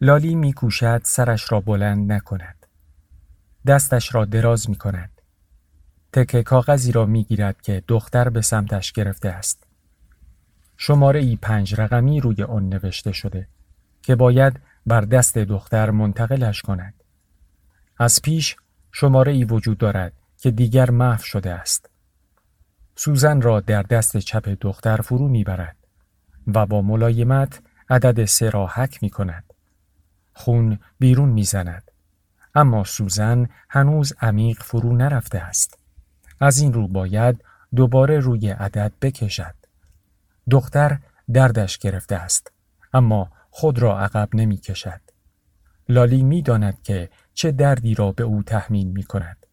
لالی میکوشد سرش را بلند نکند. دستش را دراز می کند. تکه کاغذی را می گیرد که دختر به سمتش گرفته است. شماره ای پنج رقمی روی آن نوشته شده که باید بر دست دختر منتقلش کند. از پیش شماره ای وجود دارد که دیگر محو شده است. سوزن را در دست چپ دختر فرو می‌برد و با ملایمت عدد سه را حک می کند. خون بیرون می‌زند. اما سوزن هنوز عمیق فرو نرفته است. از این رو باید دوباره روی عدد بکشد. دختر دردش گرفته است. اما خود را عقب نمی کشد. لالی می داند که چه دردی را به او تحمیل می کند.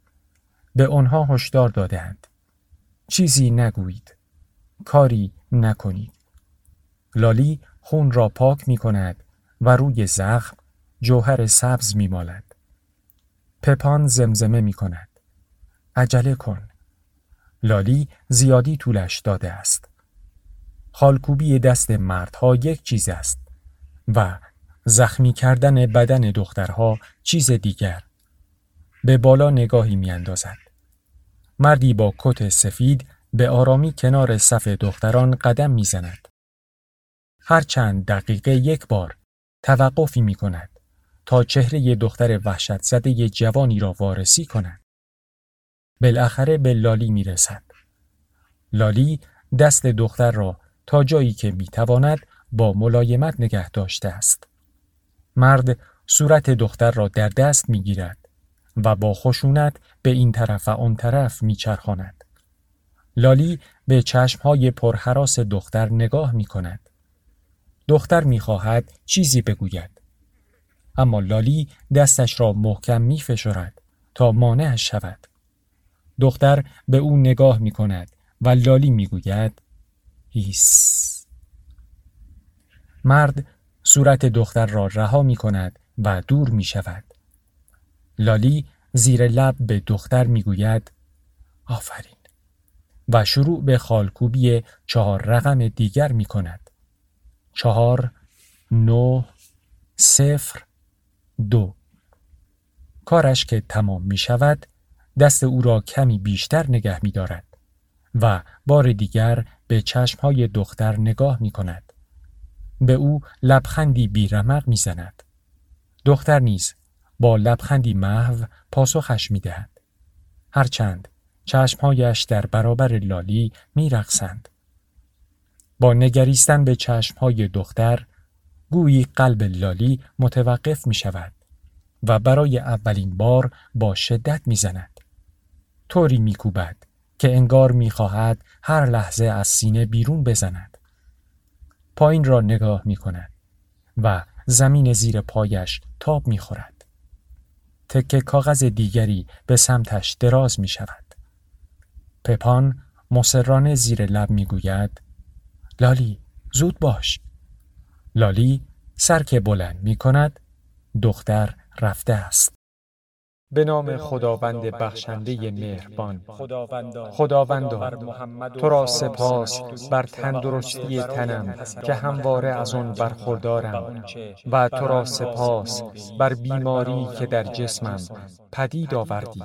به آنها هشدار دادهاند. چیزی نگویید. کاری نکنید. لالی خون را پاک می کند و روی زخم جوهر سبز می مالد. پپان زمزمه می کند. عجله کن. لالی زیادی طولش داده است. خالکوبی دست مردها یک چیز است و زخمی کردن بدن دخترها چیز دیگر. به بالا نگاهی می اندازد. مردی با کت سفید به آرامی کنار صف دختران قدم می زند. هر چند دقیقه یک بار توقفی می کند تا چهره دختر وحشت زده جوانی را وارسی کند. بالاخره به لالی می رسد. لالی دست دختر را تا جایی که می تواند با ملایمت نگه داشته است. مرد صورت دختر را در دست می گیرد و با خشونت به این طرف و آن طرف می چرخاند. لالی به چشمهای پرحراس دختر نگاه می کند. دختر می خواهد چیزی بگوید. اما لالی دستش را محکم می فشرد تا مانعش شود. دختر به او نگاه می کند و لالی می گوید هیس. مرد صورت دختر را رها می کند و دور می شود. لالی زیر لب به دختر می گوید آفرین و شروع به خالکوبی چهار رقم دیگر می کند. چهار، نو، صفر، دو. کارش که تمام می شود دست او را کمی بیشتر نگه می دارد و بار دیگر به چشمهای دختر نگاه می کند. به او لبخندی بیرمق می زند. دختر نیز با لبخندی محو پاسخش می دهد. هرچند چشمهایش در برابر لالی می رقصند. با نگریستن به چشمهای دختر گویی قلب لالی متوقف می شود و برای اولین بار با شدت می زند. طوری می کوبد که انگار می خواهد هر لحظه از سینه بیرون بزند. پایین را نگاه می کند و زمین زیر پایش تاب می خورد. تکه کاغذ دیگری به سمتش دراز می شود. پپان مصرانه زیر لب می گوید لالی زود باش. لالی سر که بلند می کند دختر رفته است. به نام خداوند بخشنده مهربان. خداوندا تو را سپاس بر تندرستی تنم که همواره از آن برخوردارم و تو را سپاس بر بیماری که در جسمم پدید آوردی.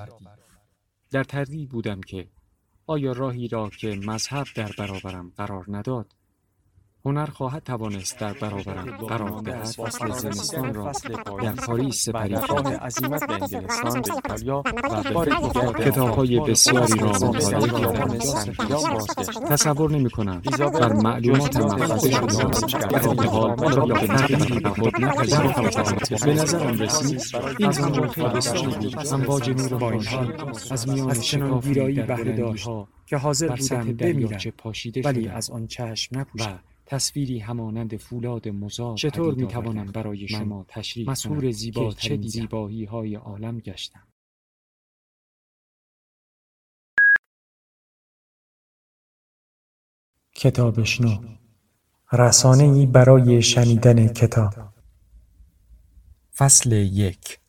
در تردید بودم که آیا راهی را که مذهب در برابرم قرار نداد هنر خواهد توانست در برابرم قرار دهد فصل زمستان را در پاریس سپری کرده عظیمت به انگلستان به ایتالیا و به بار کتاب های بسیاری را مطالعه کردم تصور نمی کنم. بر معلومات محفظه شده در این حال را به تغییر خود نپذیرفتم به نظرم رسید این زمان بسیاری بود. امواج نور بانشی از میان چنان ویرایی بهره داشت که حاضر بودم بمیرم ولی از آن چشم نپوشم تصویری همانند فولاد مزار چطور می توانم برای شما تشریح مسهور زیباترین زیبایی های عالم گشتم. کتابشنو رسانه ای برای شنیدن کتاب. فصل یک.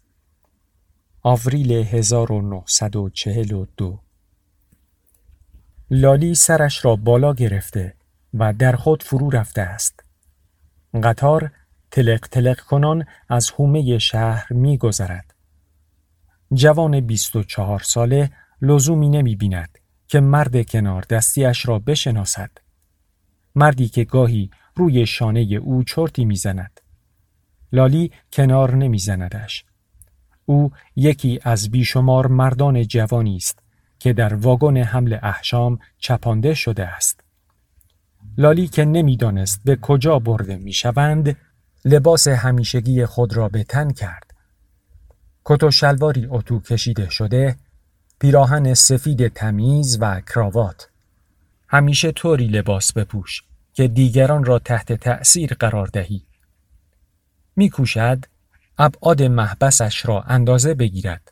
آوریل 1942 لالی سرش را بالا گرفته. و در خود فرو رفته است. قطار تلق تلق کنان از حومه شهر می گذرد. جوان 24 ساله لزومی نمی بیند که مرد کنار دستیش را بشناسد. مردی که گاهی روی شانه او چرتی می‌زند. لالی کنار نمیزندش. او یکی از بیشمار مردان جوانی است که در واگن حمل احشام چپانده شده است. لالی که نمی‌دانست به کجا برده می‌شوند لباس همیشگی خود را به تن کرد. کت و شلواری اتو کشیده شده، پیراهن سفید تمیز و کراوات. همیشه طوری لباس بپوش که دیگران را تحت تأثیر قرار دهی. میکوشد ابعاد محبسش را اندازه بگیرد.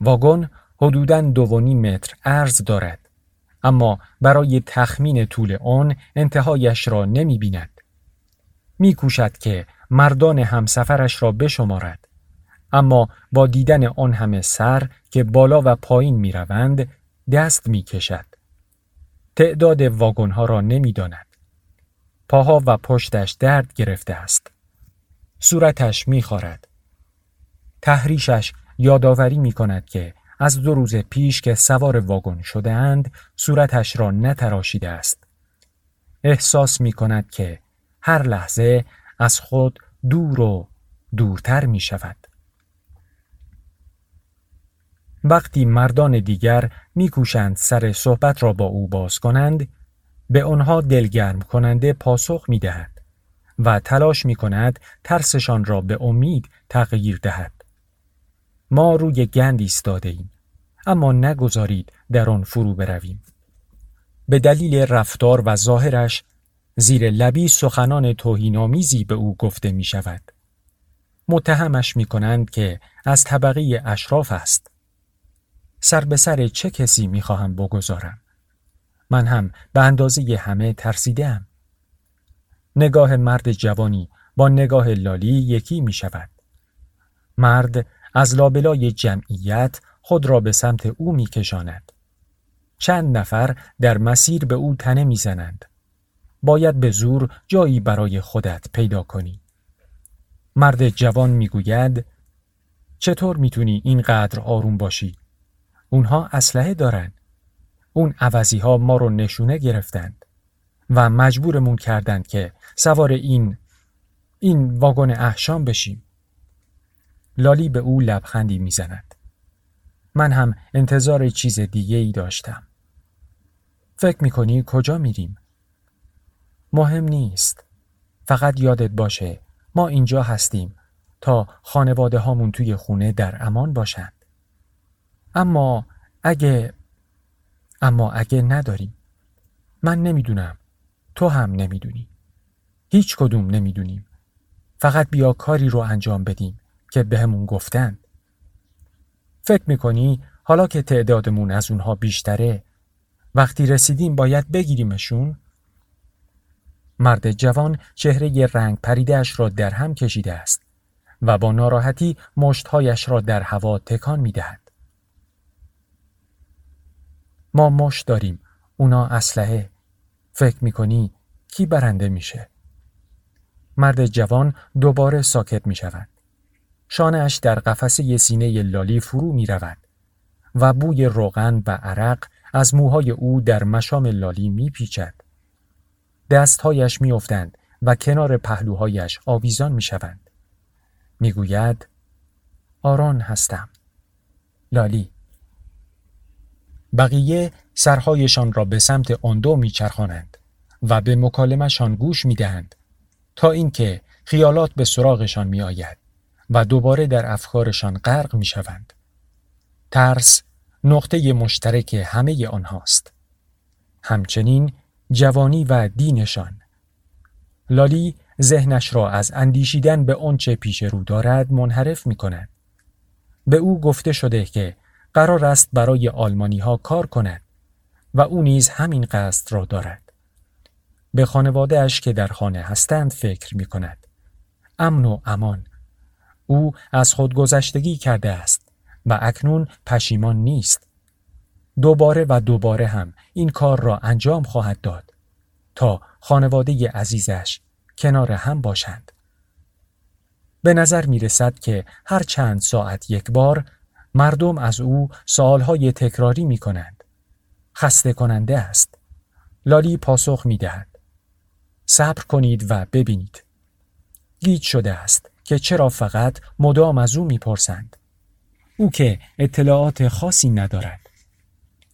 واگن حدوداً دو متر عرض دارد. اما برای تخمین طول آن انتهایش را نمی بیند. می کوشد که مردان همسفرش را بشمارد. اما با دیدن آن همه سر که بالا و پایین می روند دست می کشد. تعداد واگن ها را نمی داند. پاها و پشتش درد گرفته است. صورتش می خارد. تحریشش یادآوری می کند که از دو روز پیش که سوار واگن شده اند صورتش را نتراشیده است. احساس می کند که هر لحظه از خود دور و دورتر می شود. وقتی مردان دیگر میکوشند سر صحبت را با او باز کنند به آنها دلگرم کننده پاسخ می دهد و تلاش می کند ترسشان را به امید تغییر دهد. ما روی گند ایستاده ایم اما نگذارید در آن فرو برویم. به دلیل رفتار و ظاهرش زیر لبی سخنان توهینآمیزی به او گفته می شود. متهمش می کنند که از طبقه اشراف است. سر به سر چه کسی می خواهم بگذارم؟ من هم به اندازه همه ترسیدم. نگاه مرد جوانی با نگاه لالی یکی می شود. مرد از لابلای جمعیت خود را به سمت او می کشاند. چند نفر در مسیر به او تنه می زنند. باید به زور جایی برای خودت پیدا کنی. مرد جوان می گوید چطور می‌تونی اینقدر آروم باشی؟ اونها اسلحه دارن. اون عوضی ها ما رو نشونه گرفتند و مجبورمون کردند که سوار این این واگن احشام بشیم. لالی به او لبخندی می‌زند. من هم انتظار چیز دیگه ای داشتم. فکر می‌کنی کجا میریم؟ مهم نیست. فقط یادت باشه ما اینجا هستیم تا خانواده هامون توی خونه در امان باشند. اما اگه اما اگه نداریم من نمی‌دونم تو هم نمی‌دونی هیچ کدوم نمی‌دونیم فقط بیا کاری رو انجام بدیم که بهمون گفتن فکر می‌کنی حالا که تعدادمون از اونها بیشتره وقتی رسیدیم باید بگیریمشون؟ مرد جوان چهره رنگ پریدهش را در هم کشیده است و با ناراحتی مشتهایش را در هوا تکان می‌دهد. ما مش داریم اونا اسلحه فکر می‌کنی کی برنده میشه مرد جوان دوباره ساکت می شود. شانهش در قفسه سینه لالی فرو می رود و بوی روغن و عرق از موهای او در مشام لالی می پیچد. دستهایش می افتند و کنار پهلوهایش آویزان می شوند. می گوید آران هستم. لالی بقیه سرهایشان را به سمت آن دو میچرخانند و به مکالمشان گوش می‌دهند تا اینکه خیالات به سراغشان میآید و دوباره در افکارشان غرق می‌شوند ترس نقطه مشترک همه آنهاست همچنین جوانی و دینشان لالی ذهنش را از اندیشیدن به آنچه پیش رو دارد منحرف می کند. به او گفته شده که قرار است برای آلمانی ها کار کند و او نیز همین قصد را دارد. به خانواده اش که در خانه هستند فکر می کند. امن و امان. او از خودگذشتگی کرده است و اکنون پشیمان نیست. دوباره و دوباره هم این کار را انجام خواهد داد تا خانواده عزیزش کنار هم باشند. به نظر می رسد که هر چند ساعت یک بار مردم از او سوالهای تکراری می کنند. خسته کننده است. لالی پاسخ می دهد. صبر کنید و ببینید. گیج شده است که چرا فقط مدام از او می‌پرسند. او که اطلاعات خاصی ندارد.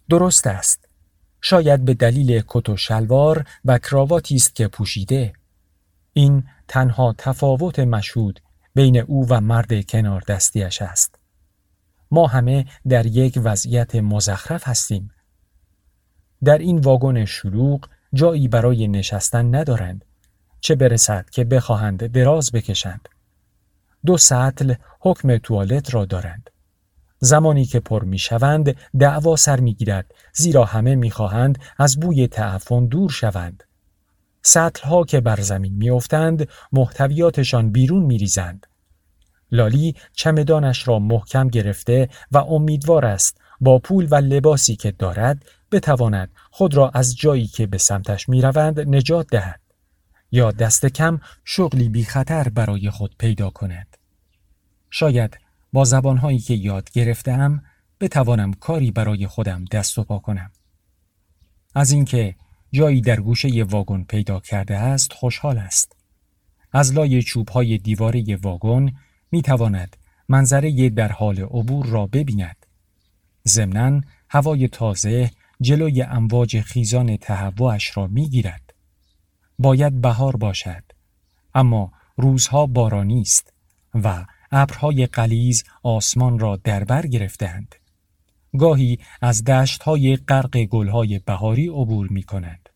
درست است. شاید به دلیل کت و شلوار و کراواتی است که پوشیده. این تنها تفاوت مشهود بین او و مرد کنار دستیش است. ما همه در یک وضعیت مزخرف هستیم. در این واگن شلوغ جایی برای نشستن ندارند چه برسد که بخواهند دراز بکشند دو سطل حکم توالت را دارند. زمانی که پر می شوند دعوا سر می گیرد زیرا همه می خواهند از بوی تعفن دور شوند. سطل ها که بر زمین می افتند محتویاتشان بیرون می ریزند لالی چمدانش را محکم گرفته و امیدوار است با پول و لباسی که دارد بتواند خود را از جایی که به سمتش می روند نجات دهد. یا دست کم شغلی بی خطر برای خود پیدا کند. شاید با زبانهایی که یاد گرفتم بتوانم کاری برای خودم دست و پا کنم. از اینکه جایی در گوشه واگن پیدا کرده است خوشحال است. از لای چوبهای دیواره واگن می تواند منظره در حال عبور را ببیند. ضمناً هوای تازه جلوی امواج خیزان تهوعش را می گیرد. باید بهار باشد اما روزها بارانی است و ابرهای قلیز آسمان را در بر گرفتند. گاهی از دشتهای غرق گلهای بهاری عبور می کند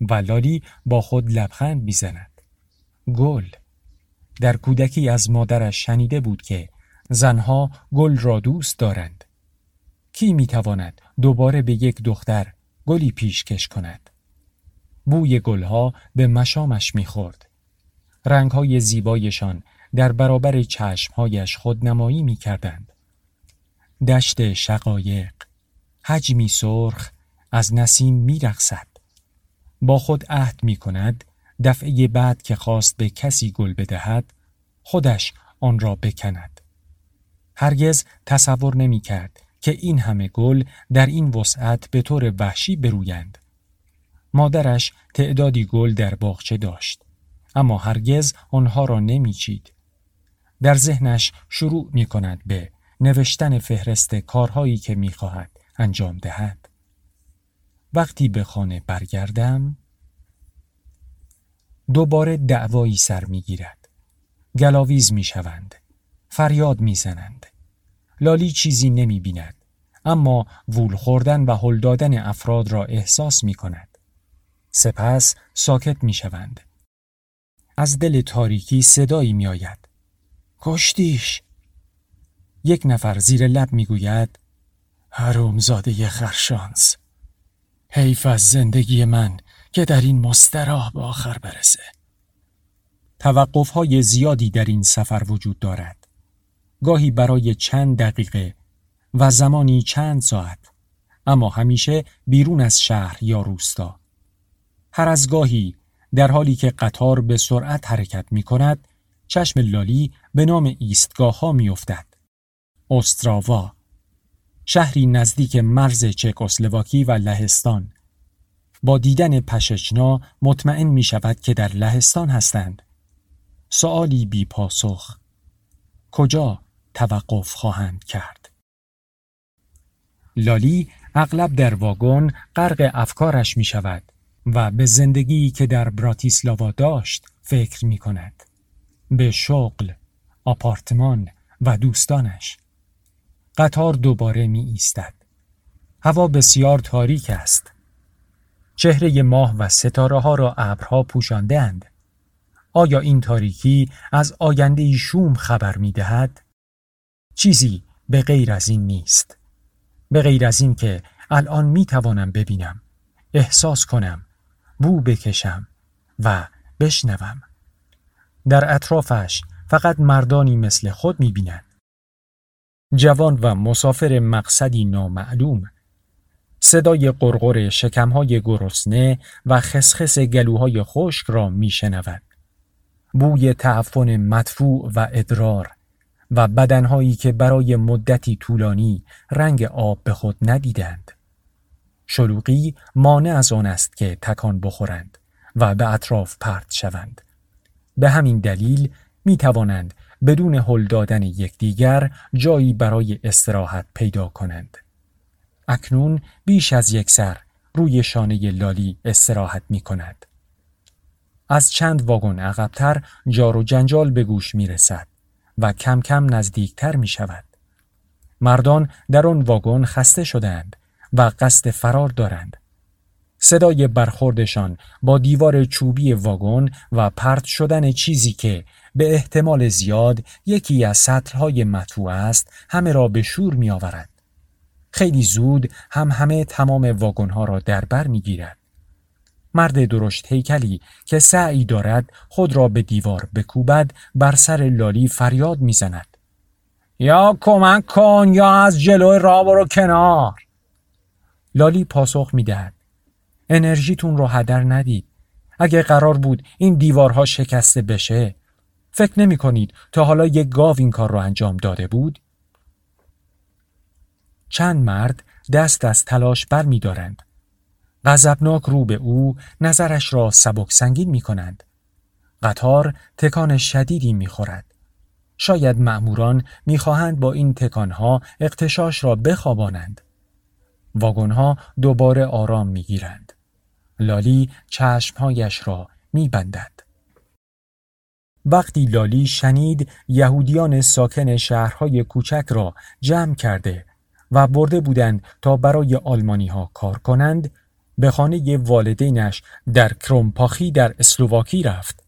و لالی با خود لبخند می‌زند. گل در کودکی از مادرش شنیده بود که زنها گل را دوست دارند. کی می‌تواند دوباره به یک دختر گلی پیشکش کند؟ بوی گلها به مشامش می‌خورد. رنگهای زیبایشان در برابر چشمهایش خودنمایی می‌کردند. دشت شقایق حجمی سرخ از نسیم میرقصد. با خود عهد می کند دفعه بعد که خواست به کسی گل بدهد خودش آن را بکند. هرگز تصور نمی کرد که این همه گل در این وسعت به طور وحشی برویند. مادرش تعدادی گل در باغچه داشت اما هرگز آنها را نمیچید. در ذهنش شروع می کند به نوشتن فهرست کارهایی که می خواهد انجام دهد. وقتی به خانه برگردم دوباره دعوایی سر می گیرد. گلاویز می شوند. فریاد می زنند. لالی چیزی نمی بیند. اما وول خوردن و هل دادن افراد را احساس می کند. سپس ساکت می شوند. از دل تاریکی صدایی می آید. کشتیش. یک نفر زیر لب می گوید زاده خرشانس حیف از زندگی من که در این مستراح به آخر برسه. توقف های زیادی در این سفر وجود دارد. گاهی برای چند دقیقه و زمانی چند ساعت اما همیشه بیرون از شهر یا روستا. هر از گاهی در حالی که قطار به سرعت حرکت می کند چشم لالی به نام ایستگاه ها می افتد. استراوا شهری نزدیک مرز چکسلواکی و لهستان با دیدن پشچنا مطمئن می شود که در لهستان هستند. سوالی بی پاسخ کجا توقف خواهند کرد؟ لالی اغلب در واگن غرق افکارش می شود و به زندگی که در براتیسلاوا داشت فکر می کند. به شغل، آپارتمان و دوستانش. قطار دوباره می ایستد. هوا بسیار تاریک است. چهره ماه و ستاره ها را ابرها پوشانده اند. آیا این تاریکی از آینده شوم خبر می دهد؟ چیزی به غیر از این نیست. به غیر از این که الان می توانم ببینم، احساس کنم، بو بکشم و بشنوم. در اطرافش فقط مردانی مثل خود می بینند. جوان و مسافر مقصدی نامعلوم صدای قرقر شکمهای گرسنه و خسخس گلوهای خشک را می شنود بوی تعفن مدفوع و ادرار و بدنهایی که برای مدتی طولانی رنگ آب به خود ندیدند. شلوغی مانع از آن است که تکان بخورند و به اطراف پرت شوند. به همین دلیل می توانند بدون هل دادن یکدیگر جایی برای استراحت پیدا کنند. اکنون بیش از یک سر روی شانه لالی استراحت می کند. از چند واگن عقبتر جار و جنجال به گوش می رسد و کم کم نزدیکتر می شود. مردان در آن واگن خسته شدند و قصد فرار دارند. صدای برخوردشان با دیوار چوبی واگن و پرت شدن چیزی که به احتمال زیاد یکی از سطرهای مطوع است همه را به شور می آورد. خیلی زود هم همه تمام واگنها را در بر می گیرد. مرد درشت هیکلی که سعی دارد خود را به دیوار بکوبد بر سر لالی فریاد می‌زند یا کمک کن یا از جلوی راه برو کنار لالی پاسخ می‌دهد انرژیتون رو هدر ندید اگه قرار بود این دیوارها شکسته بشه فکر نمی کنید تا حالا یک گاو این کار رو انجام داده بود؟ چند مرد دست از تلاش بر می دارند. غضبناک رو به او نظرش را سبک سنگین می کنند. قطار تکان شدیدی می خورد. شاید معموران می‌خواهند با این تکانها اقتشاش را بخوابانند. واگنها دوباره آرام می‌گیرند. لالی چشمهایش را میبندد. وقتی لالی شنید یهودیان ساکن شهرهای کوچک را جمع کرده و برده بودند تا برای آلمانی ها کار کنند به خانه والدینش در کرومپاخی در اسلوواکی رفت.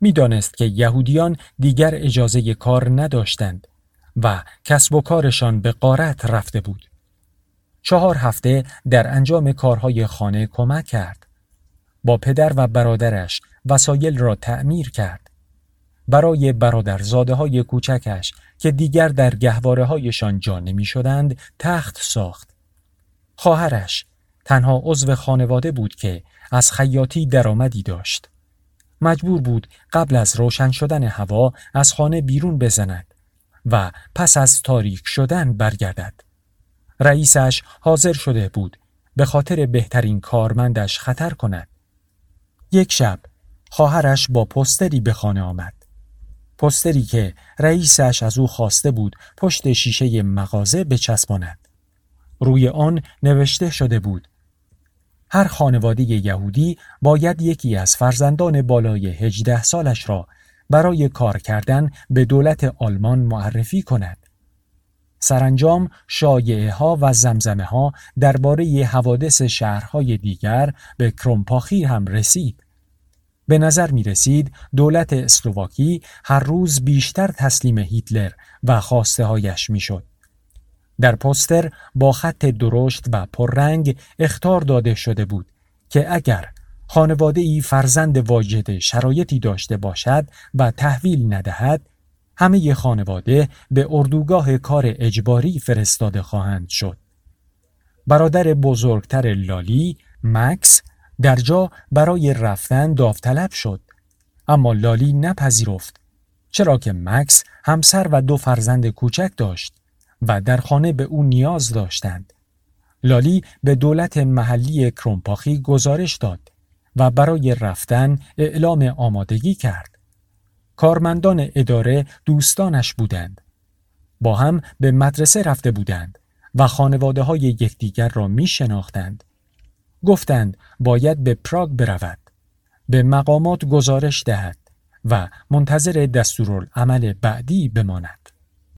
می‌دانست که یهودیان دیگر اجازه کار نداشتند و کسب و کارشان به قارت رفته بود. چهار هفته در انجام کارهای خانه کمک کرد. با پدر و برادرش وسایل را تعمیر کرد. برای برادرزاده های کوچکش که دیگر در گهواره هایشان جا نمی شدند تخت ساخت. خواهرش تنها عضو خانواده بود که از خیاطی درآمدی داشت. مجبور بود قبل از روشن شدن هوا از خانه بیرون بزند و پس از تاریک شدن برگردد. رئیسش حاضر شده بود به خاطر بهترین کارمندش خطر کند. یک شب خواهرش با پستری به خانه آمد. پستری که رئیسش از او خواسته بود پشت شیشه مغازه بچسباند. روی آن نوشته شده بود هر خانواده یهودی باید یکی از فرزندان بالای 18 سالش را برای کار کردن به دولت آلمان معرفی کند. سرانجام شایعه ها و زمزمه ها درباره حوادث شهرهای دیگر به کرومپاخی هم رسید. به نظر می رسید دولت اسلوواکی هر روز بیشتر تسلیم هیتلر و خواسته هایش می شد. در پوستر با خط درشت و پررنگ اختار داده شده بود که اگر خانواده ای فرزند واجد شرایطی داشته باشد و تحویل ندهد همه خانواده به اردوگاه کار اجباری فرستاده خواهند شد. برادر بزرگتر لالی، مکس، در جا برای رفتن داوطلب شد. اما لالی نپذیرفت چرا که مکس همسر و دو فرزند کوچک داشت. و در خانه به او نیاز داشتند. لالی به دولت محلی کرومپاخی گزارش داد و برای رفتن اعلام آمادگی کرد. کارمندان اداره دوستانش بودند. با هم به مدرسه رفته بودند و خانواده های یکدیگر را می شناختند. گفتند باید به پراگ برود. به مقامات گزارش دهد و منتظر دستورالعمل بعدی بماند.